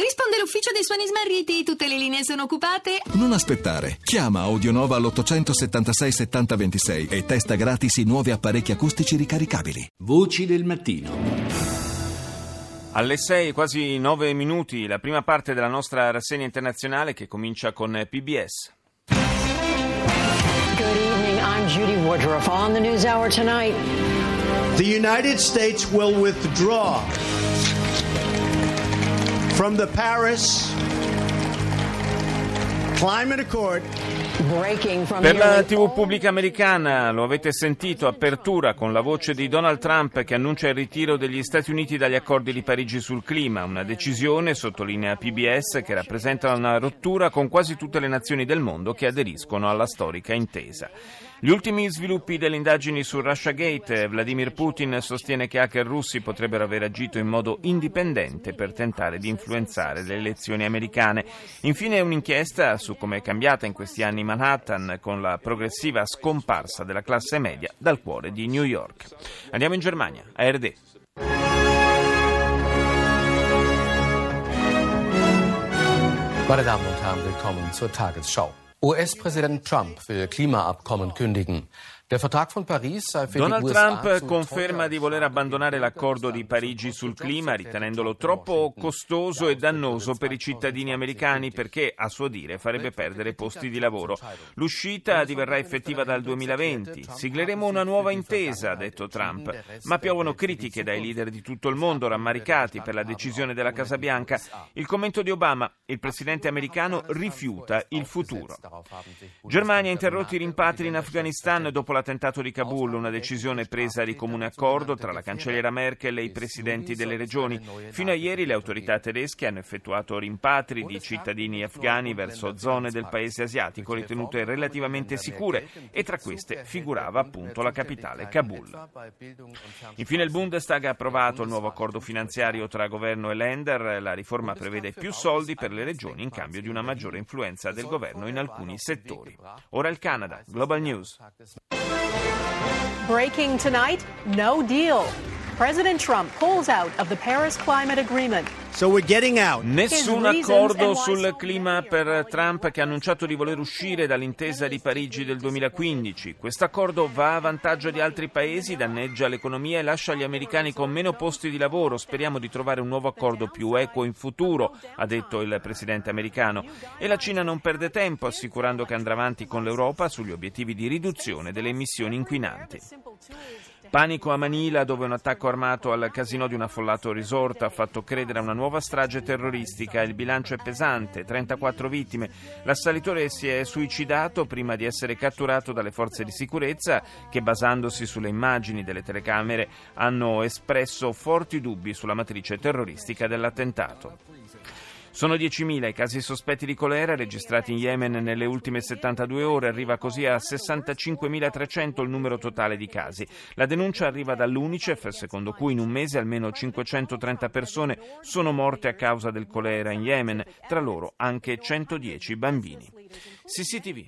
Risponde l'ufficio dei suoni smarriti, tutte le linee sono occupate. Non aspettare. Chiama Audionova all'876 7026 e testa gratis i nuovi apparecchi acustici ricaricabili. Voci del mattino. Alle 6, quasi 9 minuti, la prima parte della nostra rassegna internazionale che comincia con PBS. Good evening. I'm Judy Woodruff on the News Hour tonight. The United States will withdraw from the Paris Climate Accord. Per la TV pubblica americana, lo avete sentito, apertura con la voce di Donald Trump che annuncia il ritiro degli Stati Uniti dagli accordi di Parigi sul clima, una decisione, sottolinea PBS, che rappresenta una rottura con quasi tutte le nazioni del mondo che aderiscono alla storica intesa. Gli ultimi sviluppi delle indagini su Russiagate, Vladimir Putin sostiene che hacker russi potrebbero aver agito in modo indipendente per tentare di influenzare le elezioni americane. Infine un'inchiesta su come è cambiata in questi anni Manhattan con la progressiva scomparsa della classe media dal cuore di New York. Andiamo in Germania, ARD. Meine Damen und Herren, willkommen zur Tagesschau. US-Präsident Trump will Klimaabkommen kündigen. Donald Trump conferma di voler abbandonare l'accordo di Parigi sul clima, ritenendolo troppo costoso e dannoso per i cittadini americani perché, a suo dire, farebbe perdere posti di lavoro. L'uscita diverrà effettiva dal 2020. Sigleremo una nuova intesa, ha detto Trump, ma piovono critiche dai leader di tutto il mondo rammaricati per la decisione della Casa Bianca. Il commento di Obama, il presidente americano rifiuta il futuro. Germania ha interrotto i rimpatri in Afghanistan dopo l'attentato di Kabul, una decisione presa di comune accordo tra la cancelliera Merkel e i presidenti delle regioni. Fino a ieri le autorità tedesche hanno effettuato rimpatri di cittadini afghani verso zone del paese asiatico ritenute relativamente sicure e tra queste figurava appunto la capitale Kabul. Infine il Bundestag ha approvato il nuovo accordo finanziario tra governo e Länder. La riforma prevede più soldi per le regioni in cambio di una maggiore influenza del governo in alcuni settori. Ora il Canada, Global News. Breaking tonight, no deal. President Trump pulls out of the Paris Climate Agreement. So we're getting out. Nessun accordo sul clima per Trump che ha annunciato di voler uscire dall'intesa di Parigi del 2015. Questo accordo va a vantaggio di altri paesi, danneggia l'economia e lascia gli americani con meno posti di lavoro. Speriamo di trovare un nuovo accordo più equo in futuro, ha detto il presidente americano. E la Cina non perde tempo, assicurando che andrà avanti con l'Europa sugli obiettivi di riduzione delle emissioni inquinanti. Panico a Manila dove un attacco armato al casino di un affollato resort ha fatto credere a una nuova strage terroristica. Il bilancio è pesante, 34 vittime. L'assalitore si è suicidato prima di essere catturato dalle forze di sicurezza che basandosi sulle immagini delle telecamere hanno espresso forti dubbi sulla matrice terroristica dell'attentato. Sono 10.000 i casi sospetti di colera registrati in Yemen nelle ultime 72 ore, arriva così a 65.300 il numero totale di casi. La denuncia arriva dall'UNICEF, secondo cui in un mese almeno 530 persone sono morte a causa del colera in Yemen, tra loro anche 110 bambini. CCTV.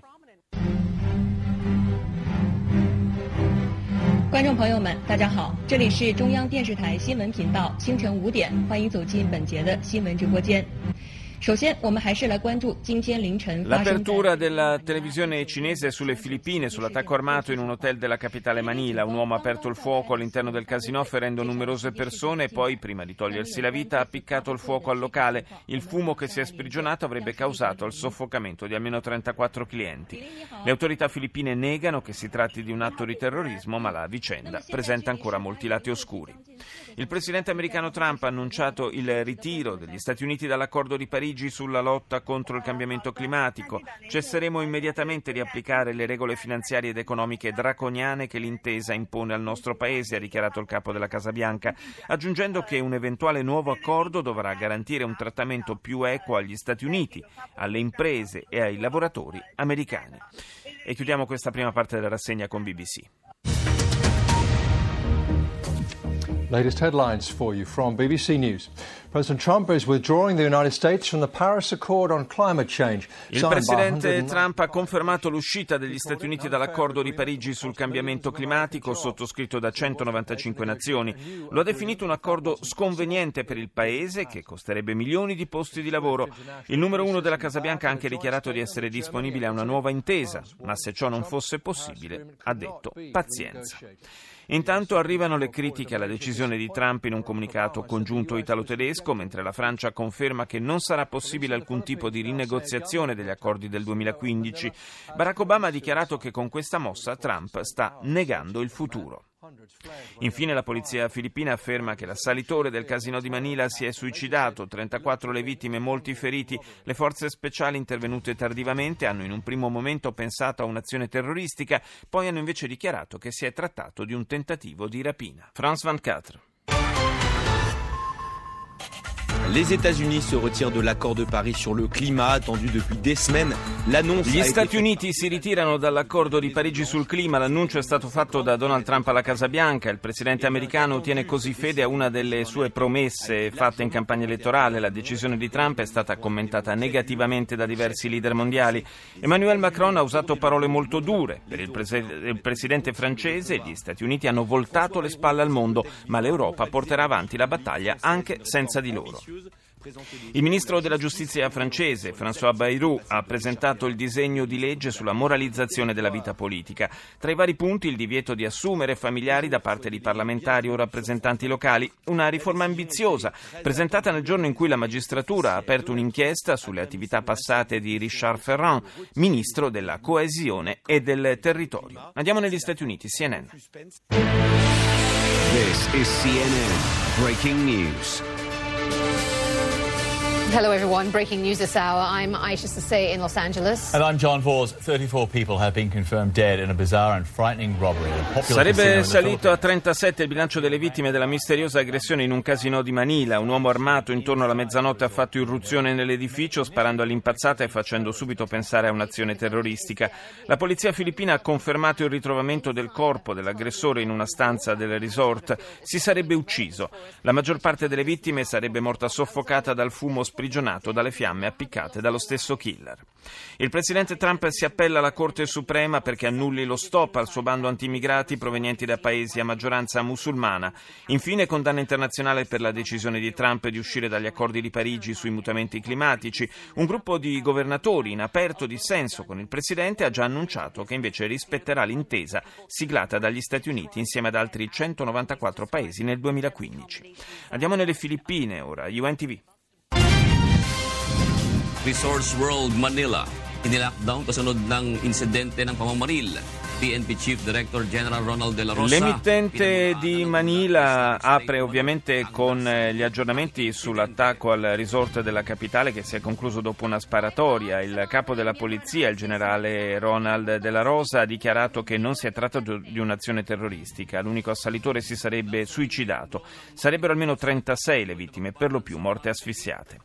观众朋友们，大家好，这里是中央电视台新闻频道，清晨五点，欢迎走进本节的新闻直播间。 L'apertura della televisione cinese sulle Filippine, sull'attacco armato in un hotel della capitale Manila. Un uomo ha aperto il fuoco all'interno del casino ferendo numerose persone e poi, prima di togliersi la vita, ha appiccato il fuoco al locale. Il fumo che si è sprigionato avrebbe causato il soffocamento di almeno 34 clienti. Le autorità filippine negano che si tratti di un atto di terrorismo, ma la vicenda presenta ancora molti lati oscuri. Il presidente americano Trump ha annunciato il ritiro degli Stati Uniti dall'accordo di Parigi sulla lotta contro il cambiamento climatico. Cesseremo immediatamente di applicare le regole finanziarie ed economiche draconiane che l'intesa impone al nostro paese, ha dichiarato il capo della Casa Bianca, aggiungendo che un eventuale nuovo accordo dovrà garantire un trattamento più equo agli Stati Uniti, alle imprese e ai lavoratori americani. E chiudiamo questa prima parte della rassegna con BBC. Latest headlines for you from BBC News. President Trump is withdrawing the United States from the Paris Accord on climate change. Il presidente Trump ha confermato l'uscita degli Stati Uniti dall'accordo di Parigi sul cambiamento climatico sottoscritto da 195 nazioni. Lo ha definito un accordo sconveniente per il paese che costerebbe milioni di posti di lavoro. Il numero uno della Casa Bianca ha anche dichiarato di essere disponibile a una nuova intesa, ma se ciò non fosse possibile, ha detto pazienza. Intanto arrivano le critiche alla decisione di Trump in un comunicato congiunto italo-tedesco, mentre la Francia conferma che non sarà possibile alcun tipo di rinegoziazione degli accordi del 2015. Barack Obama ha dichiarato che con questa mossa Trump sta negando il futuro. Infine la polizia filippina afferma che l'assalitore del casino di Manila si è suicidato, 34 le vittime, molti feriti. Le forze speciali intervenute tardivamente hanno in un primo momento pensato a un'azione terroristica, poi hanno invece dichiarato che si è trattato di un tentativo di rapina. France 24 Les États-Unis se retirent de l'accord de Paris sur le climat attendu depuis des semaines. L'annonce Gli Stati Uniti si ritirano dall'accordo di Parigi sul clima. L'annuncio è stato fatto da Donald Trump alla Casa Bianca. Il presidente americano tiene così fede a una delle sue promesse fatte in campagna elettorale. La decisione di Trump è stata commentata negativamente da diversi leader mondiali. Emmanuel Macron ha usato parole molto dure. Per il, pres- il presidente francese gli Stati Uniti hanno voltato le spalle al mondo, ma l'Europa porterà avanti la battaglia anche senza di loro. Il ministro della giustizia francese, François Bayrou, ha presentato il disegno di legge sulla moralizzazione della vita politica. Tra i vari punti il divieto di assumere familiari da parte di parlamentari o rappresentanti locali, una riforma ambiziosa, presentata nel giorno in cui la magistratura ha aperto un'inchiesta sulle attività passate di Richard Ferrand, ministro della coesione e del territorio. Andiamo negli Stati Uniti, CNN. This is CNN Breaking News. Hello, everyone. Breaking news this hour. I'm Aisha Sase in Los Angeles. And I'm John Vors. 34 people have been confirmed dead in a bizarre and frightening robbery. Sarebbe salito a 37 il bilancio delle vittime della misteriosa aggressione in un casino di Manila. Un uomo armato intorno alla mezzanotte ha fatto irruzione nell'edificio sparando all'impazzata e facendo subito pensare a un'azione terroristica. La polizia filippina ha confermato il ritrovamento del corpo dell'aggressore in una stanza del resort. Si sarebbe ucciso. La maggior parte delle vittime sarebbe morta soffocata dal fumo sprigionato sprigionato dalle fiamme appiccate dallo stesso killer. Il presidente Trump si appella alla Corte Suprema perché annulli lo stop al suo bando antimmigrati provenienti da paesi a maggioranza musulmana. Infine condanna internazionale per la decisione di Trump di uscire dagli accordi di Parigi sui mutamenti climatici. Un gruppo di governatori in aperto dissenso con il presidente ha già annunciato che invece rispetterà l'intesa siglata dagli Stati Uniti insieme ad altri 194 paesi nel 2015. Andiamo nelle Filippine ora, UNTV. Resource World Manila. Inilockdown kasunod ng insidente ng pamamaril L'emittente di Manila apre ovviamente con gli aggiornamenti sull'attacco al resort della capitale che si è concluso dopo una sparatoria. Il capo della polizia, il generale Ronald De La Rosa, ha dichiarato che non si è trattato di un'azione terroristica. L'unico assalitore si sarebbe suicidato. Sarebbero almeno 36 le vittime, per lo più morte asfissiate.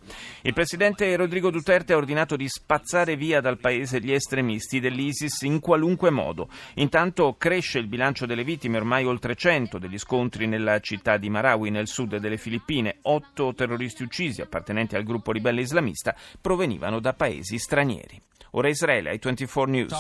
Il presidente Rodrigo Duterte ha ordinato di spazzare via dal paese gli estremisti dell'ISIS in qualunque modo. Intanto cresce il bilancio delle vittime, ormai oltre 100 degli scontri nella città di Marawi, nel sud delle Filippine. Otto terroristi uccisi appartenenti al gruppo ribelle islamista provenivano da paesi stranieri. Ora Israele, ai 24 News.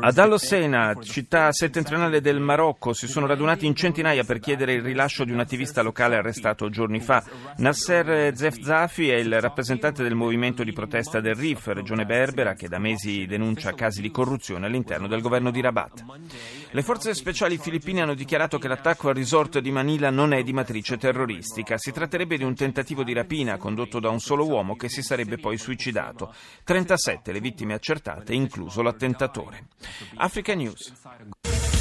Ad Al-Hoceima, città settentrionale del Marocco, si sono radunati in centinaia per chiedere il rilascio di un attivista locale arrestato giorni fa. Nasser Zefzafi è il rappresentante del movimento di protesta del Rif, regione berbera, che da mesi denuncia casi di corruzione all'interno del governo di Rabat. Le forze speciali filippine hanno dichiarato che l'attacco al resort di Manila non è di matrice terroristica. Si tratterebbe di un tentativo di rapina condotto da un solo uomo che si sarebbe poi suicidato. 37 le vittime accertate, incluso l'attentatore. Africa News.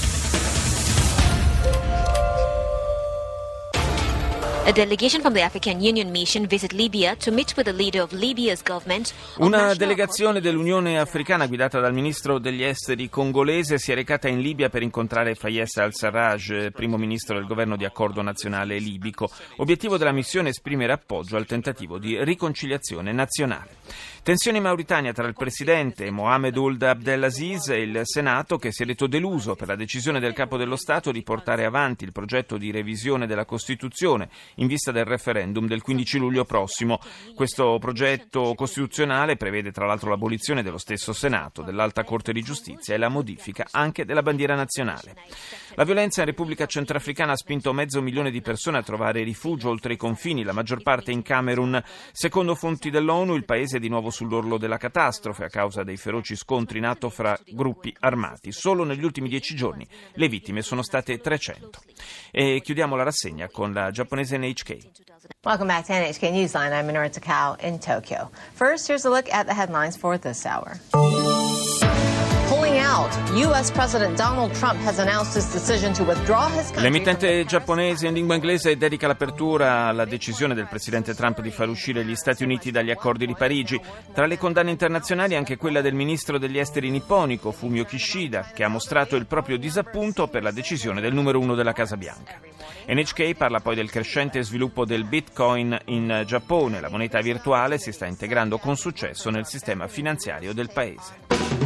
Una delegazione dell'Unione Africana guidata dal ministro degli esteri congolese si è recata in Libia per incontrare Fayez al-Sarraj, primo ministro del governo di accordo nazionale libico. Obiettivo della missione è esprimere appoggio al tentativo di riconciliazione nazionale. Tensioni in Mauritania tra il presidente Mohamed Ould Abdelaziz e il Senato che si è detto deluso per la decisione del capo dello Stato di portare avanti il progetto di revisione della Costituzione in vista del referendum del 15 luglio prossimo. Questo progetto costituzionale prevede tra l'altro l'abolizione dello stesso Senato, dell'Alta Corte di Giustizia e la modifica anche della bandiera nazionale. La violenza in Repubblica Centrafricana ha spinto mezzo milione di persone a trovare rifugio oltre i confini, la maggior parte in Camerun. Secondo fonti dell'ONU il paese è di nuovo sull'orlo della catastrofe a causa dei feroci scontri in atto fra gruppi armati. Solo negli ultimi dieci giorni le vittime sono state 300. E chiudiamo la rassegna con la giapponese NHK. Welcome back to NHK Newsline. I'm Minoru Takao in Tokyo. First, here's a look at the headlines for this hour. L'emittente giapponese in lingua inglese dedica l'apertura alla decisione del presidente Trump di far uscire gli Stati Uniti dagli accordi di Parigi. Tra le condanne internazionali anche quella del ministro degli esteri nipponico Fumio Kishida, che ha mostrato il proprio disappunto per la decisione del numero uno della Casa Bianca. NHK parla poi del crescente sviluppo del Bitcoin in Giappone. La moneta virtuale si sta integrando con successo nel sistema finanziario del paese.